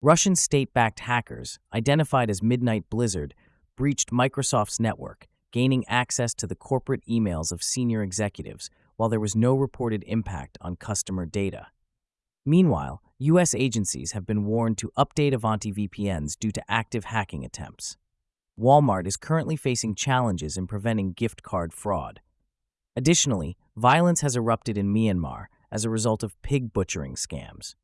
Russian state backed hackers, identified as Midnight Blizzard, breached Microsoft's network, gaining access to the corporate emails of senior executives while there was no reported impact on customer data. Meanwhile, U.S. agencies have been warned to update Ivanti VPNs due to active hacking attempts. Walmart is currently facing challenges in preventing gift card fraud. Additionally, violence has erupted in Myanmar as a result of pig butchering scams.